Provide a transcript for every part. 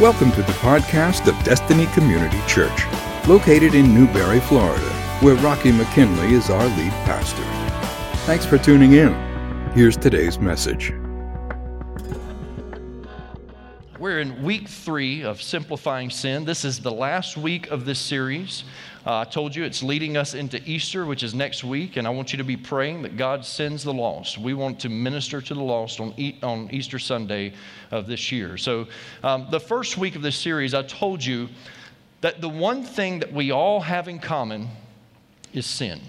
Welcome to the podcast of Destiny Community Church, located in Newberry, Florida, where Rocky McKinley is our lead pastor. Thanks for tuning in. Here's today's message. We're in week three of Simplifying Sin. This is the last week of this series. Uh, I told you it's leading us into Easter, which is next week, and I want you to be praying that God sends the lost. We want to minister to the lost on, e- on Easter Sunday of this year. So, um, the first week of this series, I told you that the one thing that we all have in common is sin.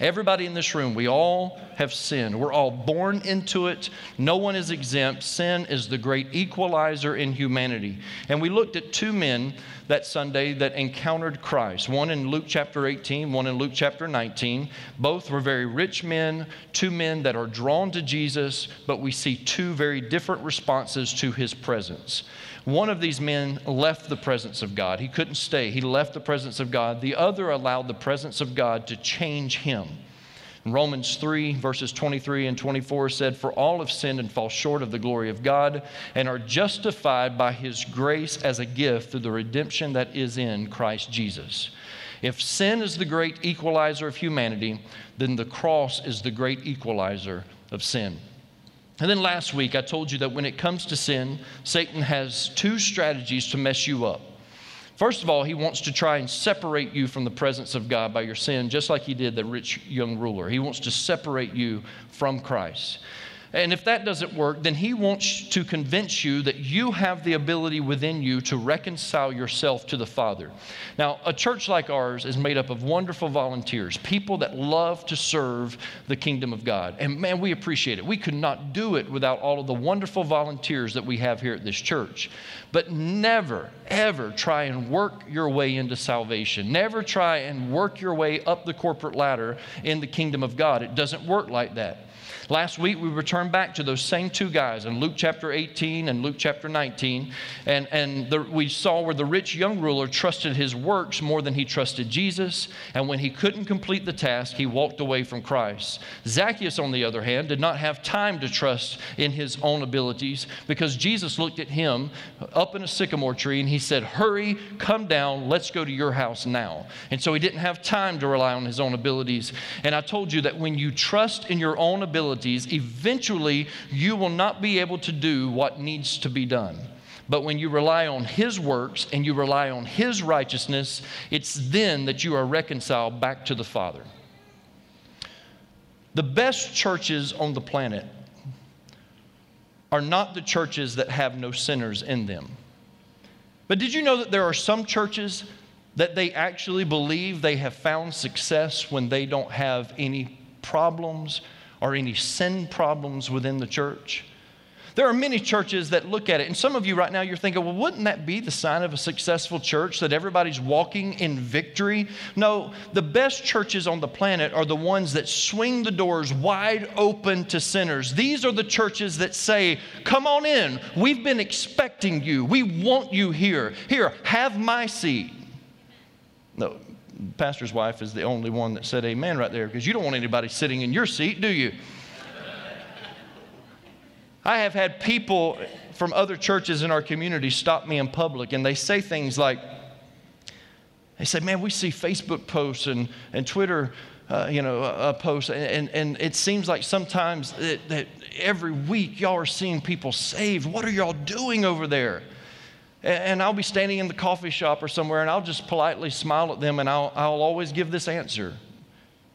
Everybody in this room, we all have sinned. We're all born into it. No one is exempt. Sin is the great equalizer in humanity. And we looked at two men that Sunday that encountered Christ one in Luke chapter 18, one in Luke chapter 19. Both were very rich men, two men that are drawn to Jesus, but we see two very different responses to his presence. One of these men left the presence of God. He couldn't stay. He left the presence of God. The other allowed the presence of God to change him. Romans 3, verses 23 and 24 said, For all have sinned and fall short of the glory of God and are justified by his grace as a gift through the redemption that is in Christ Jesus. If sin is the great equalizer of humanity, then the cross is the great equalizer of sin. And then last week, I told you that when it comes to sin, Satan has two strategies to mess you up. First of all, he wants to try and separate you from the presence of God by your sin, just like he did the rich young ruler. He wants to separate you from Christ. And if that doesn't work, then he wants to convince you that you have the ability within you to reconcile yourself to the Father. Now, a church like ours is made up of wonderful volunteers, people that love to serve the kingdom of God. And man, we appreciate it. We could not do it without all of the wonderful volunteers that we have here at this church. But never, ever try and work your way into salvation. Never try and work your way up the corporate ladder in the kingdom of God. It doesn't work like that. Last week, we returned back to those same two guys in Luke chapter 18 and Luke chapter 19. And, and the, we saw where the rich young ruler trusted his works more than he trusted Jesus. And when he couldn't complete the task, he walked away from Christ. Zacchaeus, on the other hand, did not have time to trust in his own abilities because Jesus looked at him up in a sycamore tree and he said, Hurry, come down, let's go to your house now. And so he didn't have time to rely on his own abilities. And I told you that when you trust in your own abilities, abilities, eventually you will not be able to do what needs to be done. But when you rely on His works and you rely on His righteousness, it's then that you are reconciled back to the Father. The best churches on the planet are not the churches that have no sinners in them. But did you know that there are some churches that they actually believe they have found success when they don't have any problems or any sin problems within the church. There are many churches that look at it, and some of you right now you're thinking, well, wouldn't that be the sign of a successful church that everybody's walking in victory? No, the best churches on the planet are the ones that swing the doors wide open to sinners. These are the churches that say, come on in, we've been expecting you, we want you here. Here, have my seat. No, pastor's wife is the only one that said amen right there because you don't want anybody sitting in your seat, do you? I have had people from other churches in our community stop me in public and they say things like, they say, man, we see Facebook posts and, and Twitter uh, you know, uh, posts, and, and it seems like sometimes that, that every week y'all are seeing people saved. What are y'all doing over there? And I'll be standing in the coffee shop or somewhere and I'll just politely smile at them and I'll, I'll always give this answer.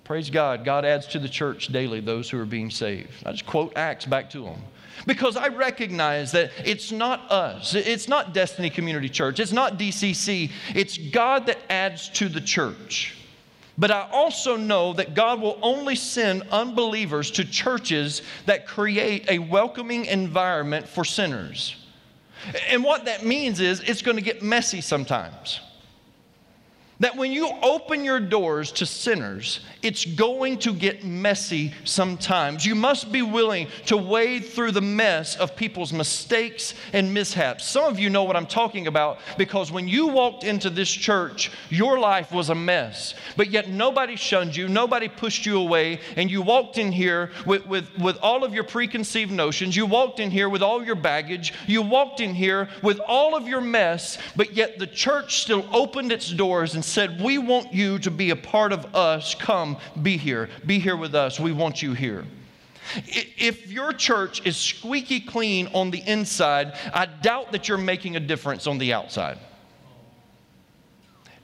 Praise God. God adds to the church daily those who are being saved. I just quote Acts back to them. Because I recognize that it's not us, it's not Destiny Community Church, it's not DCC, it's God that adds to the church. But I also know that God will only send unbelievers to churches that create a welcoming environment for sinners. And what that means is it's going to get messy sometimes. That when you open your doors to sinners, it's going to get messy sometimes. You must be willing to wade through the mess of people's mistakes and mishaps. Some of you know what I'm talking about because when you walked into this church, your life was a mess, but yet nobody shunned you, nobody pushed you away, and you walked in here with, with, with all of your preconceived notions. You walked in here with all your baggage. You walked in here with all of your mess, but yet the church still opened its doors and said, We want you to be a part of us. Come, be here. Be here with us. We want you here. If your church is squeaky clean on the inside, I doubt that you're making a difference on the outside.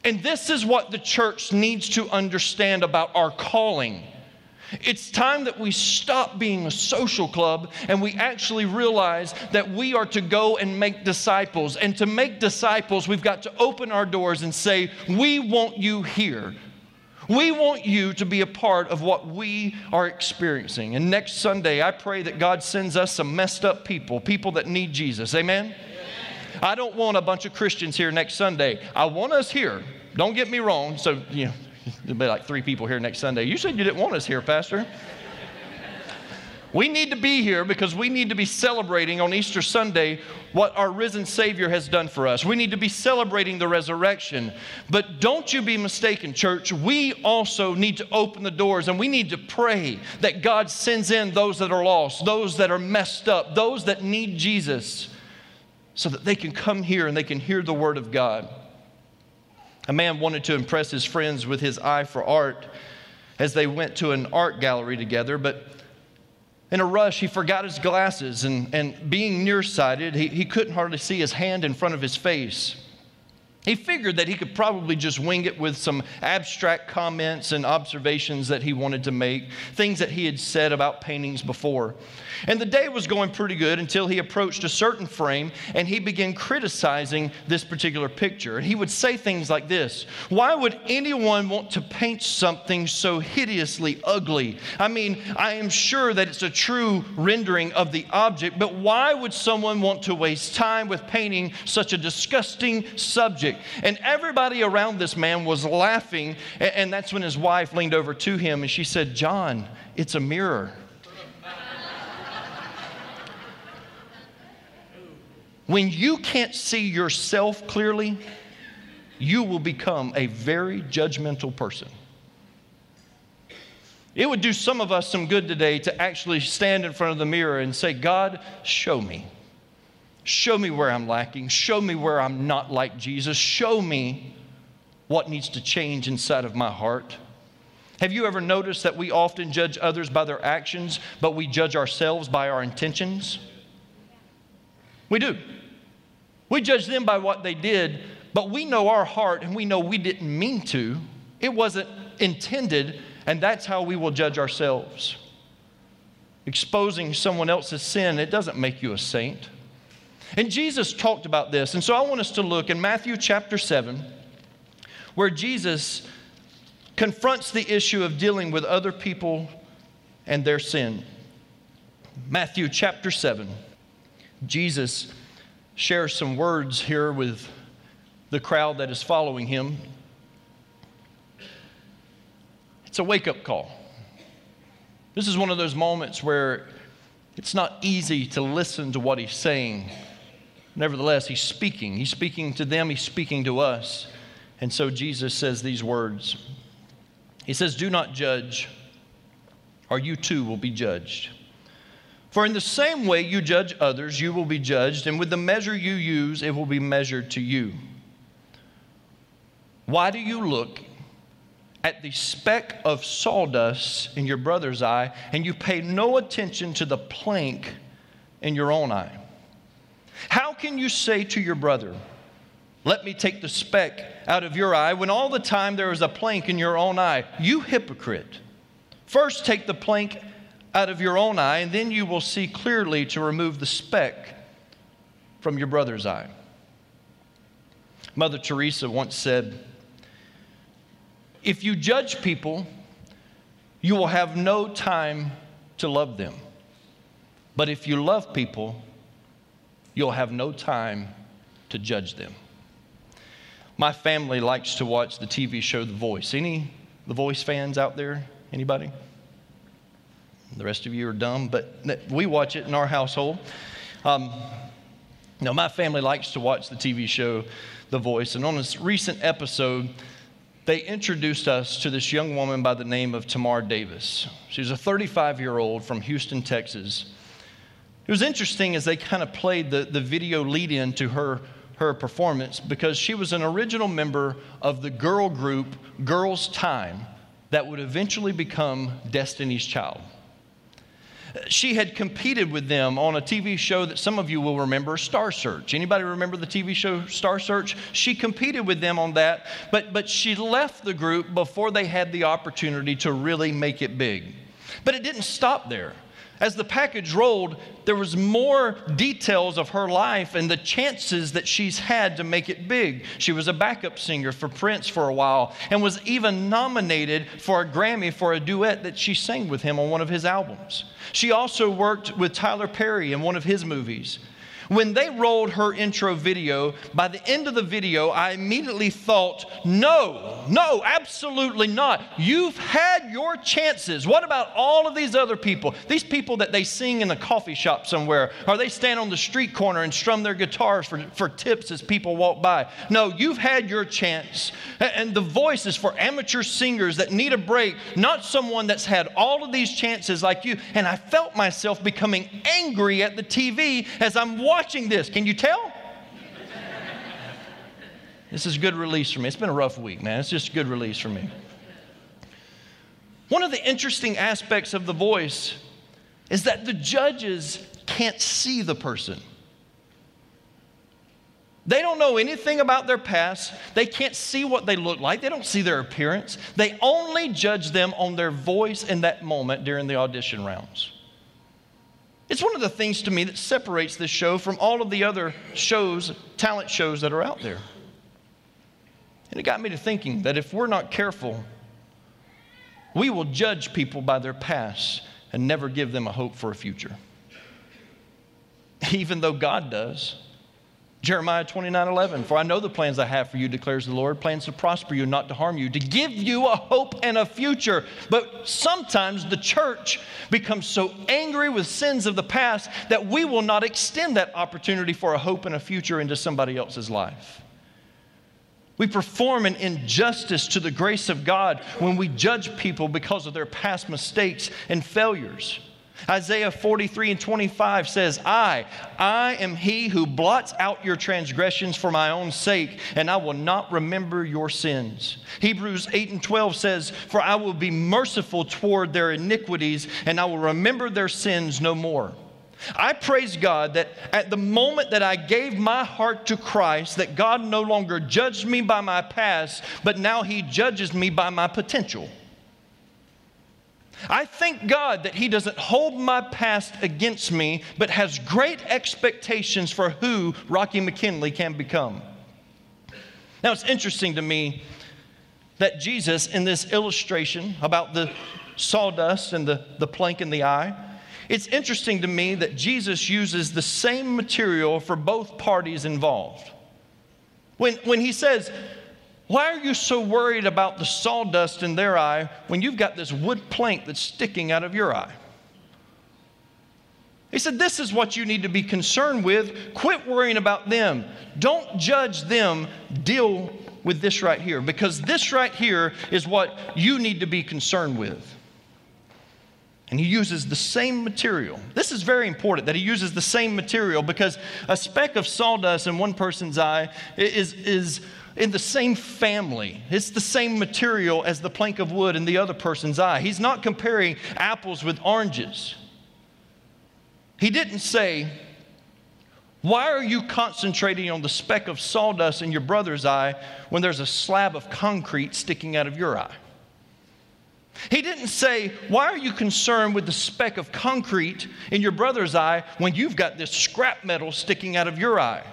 And this is what the church needs to understand about our calling. It's time that we stop being a social club and we actually realize that we are to go and make disciples. And to make disciples, we've got to open our doors and say, We want you here. We want you to be a part of what we are experiencing. And next Sunday, I pray that God sends us some messed up people, people that need Jesus. Amen? I don't want a bunch of Christians here next Sunday. I want us here. Don't get me wrong. So, you know, There'll be like three people here next Sunday. You said you didn't want us here, Pastor. We need to be here because we need to be celebrating on Easter Sunday what our risen Savior has done for us. We need to be celebrating the resurrection. But don't you be mistaken, church. We also need to open the doors and we need to pray that God sends in those that are lost, those that are messed up, those that need Jesus, so that they can come here and they can hear the Word of God. A man wanted to impress his friends with his eye for art as they went to an art gallery together, but in a rush, he forgot his glasses, and, and being nearsighted, he, he couldn't hardly see his hand in front of his face. He figured that he could probably just wing it with some abstract comments and observations that he wanted to make, things that he had said about paintings before. And the day was going pretty good until he approached a certain frame and he began criticizing this particular picture. And he would say things like this Why would anyone want to paint something so hideously ugly? I mean, I am sure that it's a true rendering of the object, but why would someone want to waste time with painting such a disgusting subject? And everybody around this man was laughing. And that's when his wife leaned over to him and she said, John, it's a mirror. When you can't see yourself clearly, you will become a very judgmental person. It would do some of us some good today to actually stand in front of the mirror and say, God, show me. Show me where I'm lacking. Show me where I'm not like Jesus. Show me what needs to change inside of my heart. Have you ever noticed that we often judge others by their actions, but we judge ourselves by our intentions? We do. We judge them by what they did, but we know our heart and we know we didn't mean to. It wasn't intended, and that's how we will judge ourselves. Exposing someone else's sin, it doesn't make you a saint. And Jesus talked about this. And so I want us to look in Matthew chapter 7, where Jesus confronts the issue of dealing with other people and their sin. Matthew chapter 7, Jesus shares some words here with the crowd that is following him. It's a wake up call. This is one of those moments where it's not easy to listen to what he's saying. Nevertheless, he's speaking. He's speaking to them, he's speaking to us. And so Jesus says these words He says, Do not judge, or you too will be judged. For in the same way you judge others, you will be judged, and with the measure you use, it will be measured to you. Why do you look at the speck of sawdust in your brother's eye, and you pay no attention to the plank in your own eye? How can you say to your brother, Let me take the speck out of your eye, when all the time there is a plank in your own eye? You hypocrite. First take the plank out of your own eye, and then you will see clearly to remove the speck from your brother's eye. Mother Teresa once said, If you judge people, you will have no time to love them. But if you love people, you'll have no time to judge them. my family likes to watch the TV show The Voice. Any The Voice fans out there? Anybody? The rest of you are dumb, but we watch it in our household. Um, now, my family likes to watch the TV show The Voice, and on this recent episode, they introduced us to this young woman by the name of Tamar Davis. She's a 35 year old from Houston, Texas. It was interesting as they kind of played the, the video lead in to her, her performance because she was an original member of the girl group Girls Tyme that would eventually become Destiny's Child. She had competed with them on a TV show that some of you will remember, Star Search. Anybody remember the TV show Star Search? She competed with them on that, but, but she left the group before they had the opportunity to really make it big. But it didn't stop there as the package rolled, there was more details of her life and the chances that she's had to make it big. She was a backup singer for Prince for a while and was even nominated for a Grammy for a duet that she sang with him on one of his albums. She also worked with Tyler Perry in one of his movies. When they rolled her intro video, by the end of the video, I immediately thought, no, no, absolutely not. You've had your chances. What about all of these other people? These people that they sing in a coffee shop somewhere, or they stand on the street corner and strum their guitars for, for tips as people walk by. No, you've had your chance. And the voice is for amateur singers that need a break, not someone that's had all of these chances like you. And I felt myself becoming angry at the TV as I'm watching watching this. Can you tell? this is good release for me. It's been a rough week, man. It's just good release for me. One of the interesting aspects of the voice is that the judges can't see the person. They don't know anything about their past. They can't see what they look like. They don't see their appearance. They only judge them on their voice in that moment during the audition rounds. It's one of the things to me that separates this show from all of the other shows, talent shows that are out there. And it got me to thinking that if we're not careful, we will judge people by their past and never give them a hope for a future. Even though God does. Jeremiah 29 11, for I know the plans I have for you, declares the Lord, plans to prosper you, not to harm you, to give you a hope and a future. But sometimes the church becomes so angry with sins of the past that we will not extend that opportunity for a hope and a future into somebody else's life. We perform an injustice to the grace of God when we judge people because of their past mistakes and failures. Isaiah 43 and 25 says, I, I am he who blots out your transgressions for my own sake, and I will not remember your sins. Hebrews 8 and 12 says, For I will be merciful toward their iniquities, and I will remember their sins no more. I praise God that at the moment that I gave my heart to Christ, that God no longer judged me by my past, but now He judges me by my potential. I thank God that He doesn't hold my past against me, but has great expectations for who Rocky McKinley can become. Now, it's interesting to me that Jesus, in this illustration about the sawdust and the, the plank in the eye, it's interesting to me that Jesus uses the same material for both parties involved. When, when he says, why are you so worried about the sawdust in their eye when you've got this wood plank that's sticking out of your eye? He said, This is what you need to be concerned with. Quit worrying about them. Don't judge them. Deal with this right here because this right here is what you need to be concerned with. And he uses the same material. This is very important that he uses the same material because a speck of sawdust in one person's eye is, is in the same family. It's the same material as the plank of wood in the other person's eye. He's not comparing apples with oranges. He didn't say, Why are you concentrating on the speck of sawdust in your brother's eye when there's a slab of concrete sticking out of your eye? He didn't say, Why are you concerned with the speck of concrete in your brother's eye when you've got this scrap metal sticking out of your eye?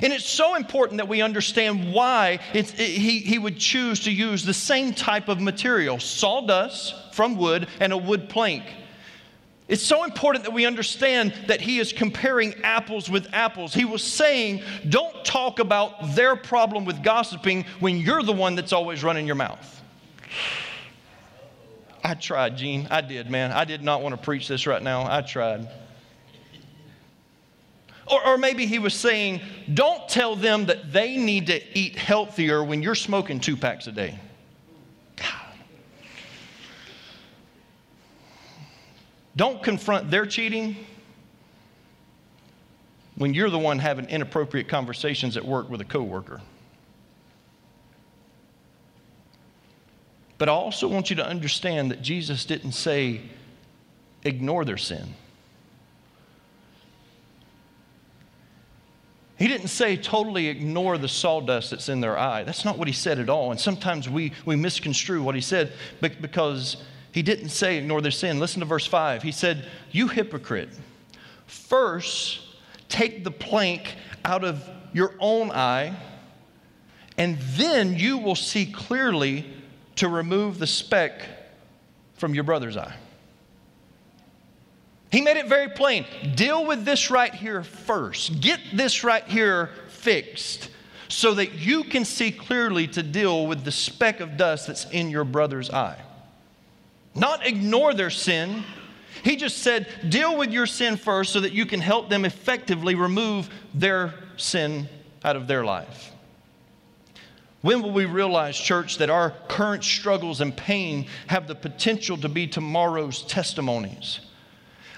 And it's so important that we understand why it, he, he would choose to use the same type of material sawdust from wood and a wood plank. It's so important that we understand that he is comparing apples with apples. He was saying, don't talk about their problem with gossiping when you're the one that's always running your mouth. I tried, Gene. I did, man. I did not want to preach this right now. I tried. Or, or maybe he was saying, don't tell them that they need to eat healthier when you're smoking two packs a day. Don't confront their cheating when you're the one having inappropriate conversations at work with a coworker. But I also want you to understand that Jesus didn't say, ignore their sin. He didn't say totally ignore the sawdust that's in their eye. That's not what he said at all. And sometimes we, we misconstrue what he said because he didn't say ignore their sin. Listen to verse 5. He said, You hypocrite, first take the plank out of your own eye, and then you will see clearly to remove the speck from your brother's eye. He made it very plain. Deal with this right here first. Get this right here fixed so that you can see clearly to deal with the speck of dust that's in your brother's eye. Not ignore their sin. He just said, deal with your sin first so that you can help them effectively remove their sin out of their life. When will we realize, church, that our current struggles and pain have the potential to be tomorrow's testimonies?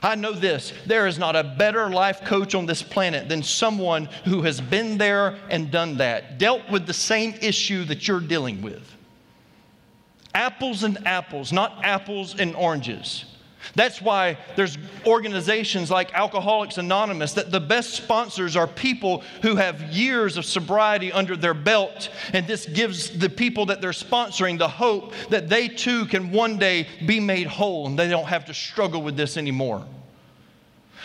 I know this there is not a better life coach on this planet than someone who has been there and done that, dealt with the same issue that you're dealing with apples and apples, not apples and oranges. That's why there's organizations like Alcoholics Anonymous that the best sponsors are people who have years of sobriety under their belt. And this gives the people that they're sponsoring the hope that they too can one day be made whole and they don't have to struggle with this anymore.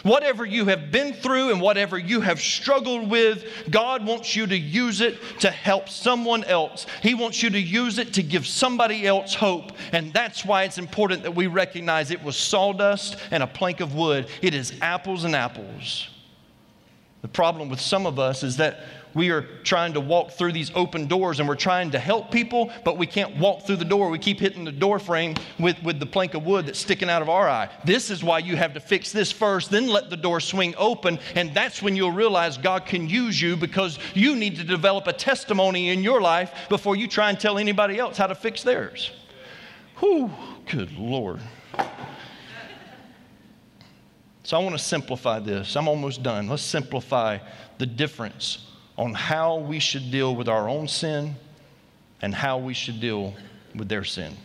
Whatever you have been through and whatever you have struggled with, God wants you to use it to help someone else. He wants you to use it to give somebody else hope. And that's why it's important that we recognize it was sawdust and a plank of wood. It is apples and apples. The problem with some of us is that we are trying to walk through these open doors and we're trying to help people, but we can't walk through the door. We keep hitting the door frame with, with the plank of wood that's sticking out of our eye. This is why you have to fix this first, then let the door swing open. And that's when you'll realize God can use you because you need to develop a testimony in your life before you try and tell anybody else how to fix theirs. Whew, good Lord. So I want to simplify this. I'm almost done. Let's simplify the difference on how we should deal with our own sin and how we should deal with their sin.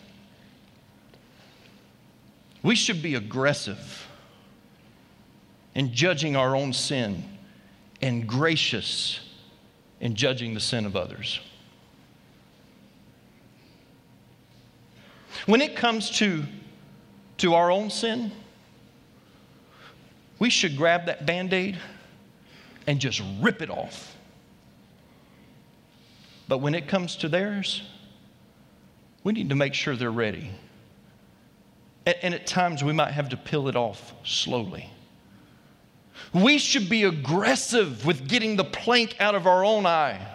We should be aggressive in judging our own sin and gracious in judging the sin of others. When it comes to, to our own sin, we should grab that band aid and just rip it off. But when it comes to theirs, we need to make sure they're ready. And at times we might have to peel it off slowly. We should be aggressive with getting the plank out of our own eye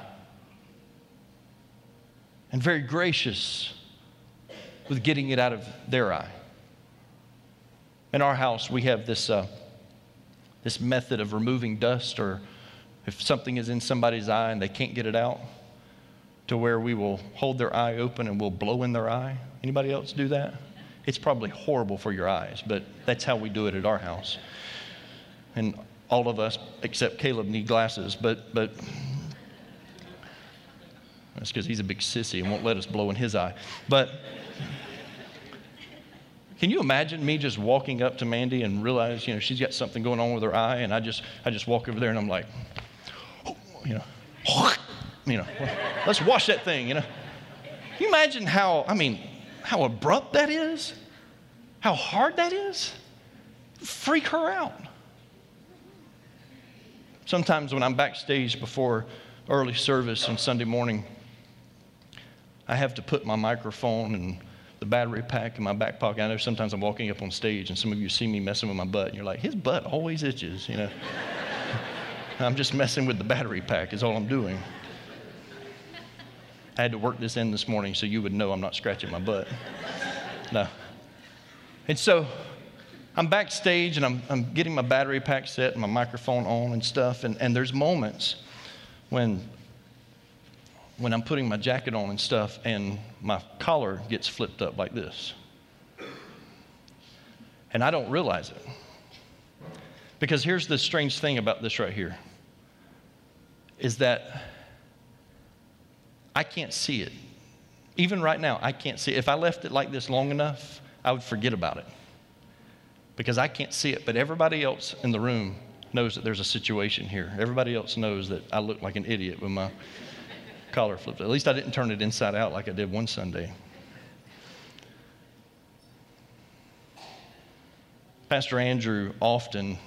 and very gracious with getting it out of their eye. In our house, we have this, uh, this method of removing dust, or if something is in somebody's eye and they can't get it out to where we will hold their eye open and we'll blow in their eye. Anybody else do that? It's probably horrible for your eyes, but that's how we do it at our house. And all of us, except Caleb, need glasses, but, but that's because he's a big sissy and won't let us blow in his eye. But can you imagine me just walking up to Mandy and realize, you know, she's got something going on with her eye, and I just, I just walk over there and I'm like, oh, you know, you know, let's wash that thing, you know. Can you imagine how, I mean, how abrupt that is? How hard that is? Freak her out. Sometimes when I'm backstage before early service on Sunday morning, I have to put my microphone and the battery pack in my back pocket. I know sometimes I'm walking up on stage and some of you see me messing with my butt and you're like, his butt always itches, you know. I'm just messing with the battery pack, is all I'm doing. I had to work this in this morning so you would know I'm not scratching my butt. No. And so I'm backstage and I'm, I'm getting my battery pack set and my microphone on and stuff. And, and there's moments when, when I'm putting my jacket on and stuff and my collar gets flipped up like this. And I don't realize it. Because here's the strange thing about this right here is that I can't see it. Even right now, I can't see it. If I left it like this long enough, I would forget about it because I can't see it. But everybody else in the room knows that there's a situation here. Everybody else knows that I look like an idiot with my collar flipped. At least I didn't turn it inside out like I did one Sunday. Pastor Andrew often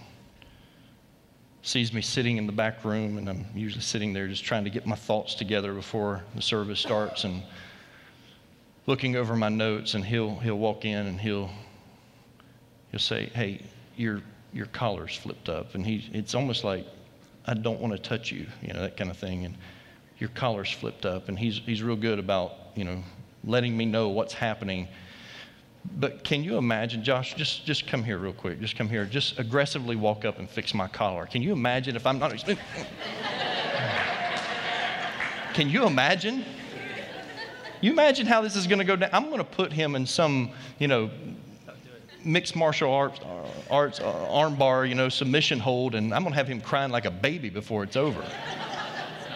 sees me sitting in the back room, and I'm usually sitting there just trying to get my thoughts together before the service starts and looking over my notes, and he'll, he'll walk in and he'll, he'll say, Hey, your, your collar's flipped up. And he, it's almost like, I don't want to touch you, you know, that kind of thing. And your collar's flipped up. And he's, he's real good about, you know, letting me know what's happening but can you imagine, Josh, just, just come here real quick. Just come here. Just aggressively walk up and fix my collar. Can you imagine if I'm not. Can you imagine? You imagine how this is going to go down? I'm going to put him in some, you know, mixed martial arts, uh, arts uh, armbar, you know, submission hold, and I'm going to have him crying like a baby before it's over.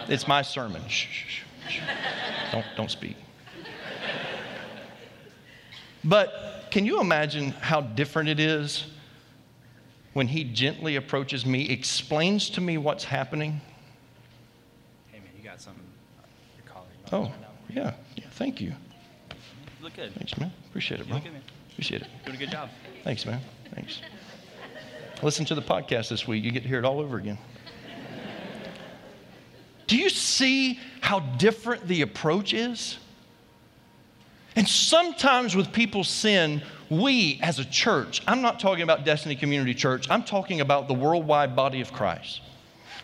it's my sermon. Shh, shh, shh. Don't, don't speak. But can you imagine how different it is when he gently approaches me, explains to me what's happening? Hey, man, you got something. You're calling. Oh, yeah. yeah. Thank you. You look good. Thanks, man. Appreciate it, bro. You look good, man. Appreciate it. Doing a good job. Thanks, man. Thanks. Listen to the podcast this week. You get to hear it all over again. Do you see how different the approach is? And sometimes with people's sin, we as a church, I'm not talking about Destiny Community Church, I'm talking about the worldwide body of Christ.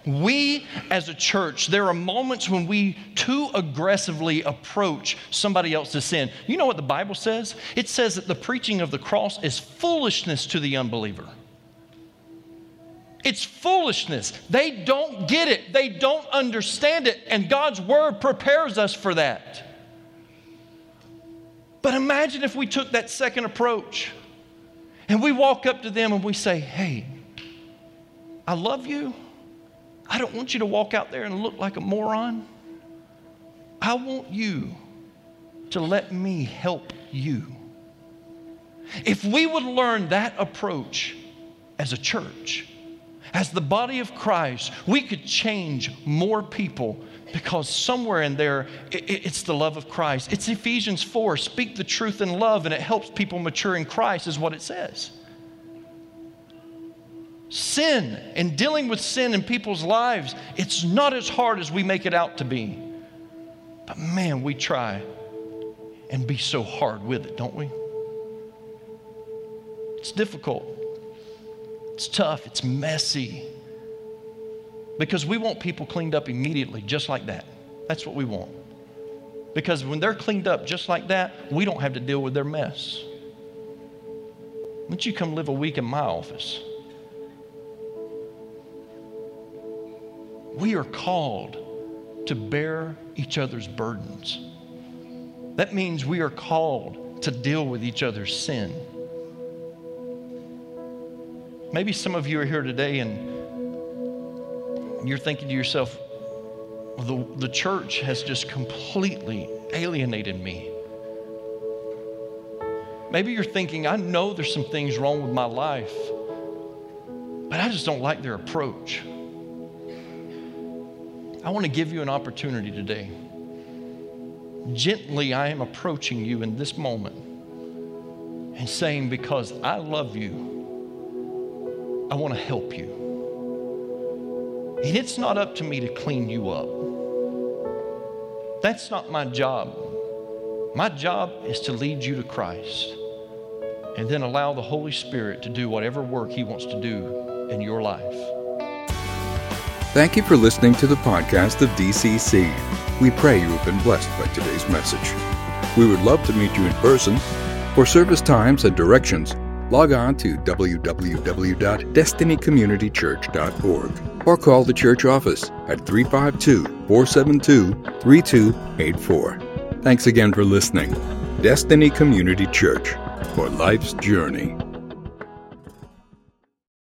We as a church, there are moments when we too aggressively approach somebody else's sin. You know what the Bible says? It says that the preaching of the cross is foolishness to the unbeliever. It's foolishness. They don't get it, they don't understand it, and God's word prepares us for that. But imagine if we took that second approach and we walk up to them and we say, Hey, I love you. I don't want you to walk out there and look like a moron. I want you to let me help you. If we would learn that approach as a church, as the body of Christ, we could change more people because somewhere in there, it's the love of Christ. It's Ephesians 4 speak the truth in love, and it helps people mature in Christ, is what it says. Sin and dealing with sin in people's lives, it's not as hard as we make it out to be. But man, we try and be so hard with it, don't we? It's difficult. It's tough. It's messy. Because we want people cleaned up immediately, just like that. That's what we want. Because when they're cleaned up just like that, we don't have to deal with their mess. Why don't you come live a week in my office? We are called to bear each other's burdens. That means we are called to deal with each other's sin. Maybe some of you are here today and you're thinking to yourself, the, the church has just completely alienated me. Maybe you're thinking, I know there's some things wrong with my life, but I just don't like their approach. I want to give you an opportunity today. Gently, I am approaching you in this moment and saying, Because I love you, I want to help you. And it's not up to me to clean you up. That's not my job. My job is to lead you to Christ and then allow the Holy Spirit to do whatever work He wants to do in your life. Thank you for listening to the podcast of DCC. We pray you have been blessed by today's message. We would love to meet you in person. For service times and directions, log on to www.destinycommunitychurch.org or call the church office at 352 472 3284. Thanks again for listening. Destiny Community Church for life's journey.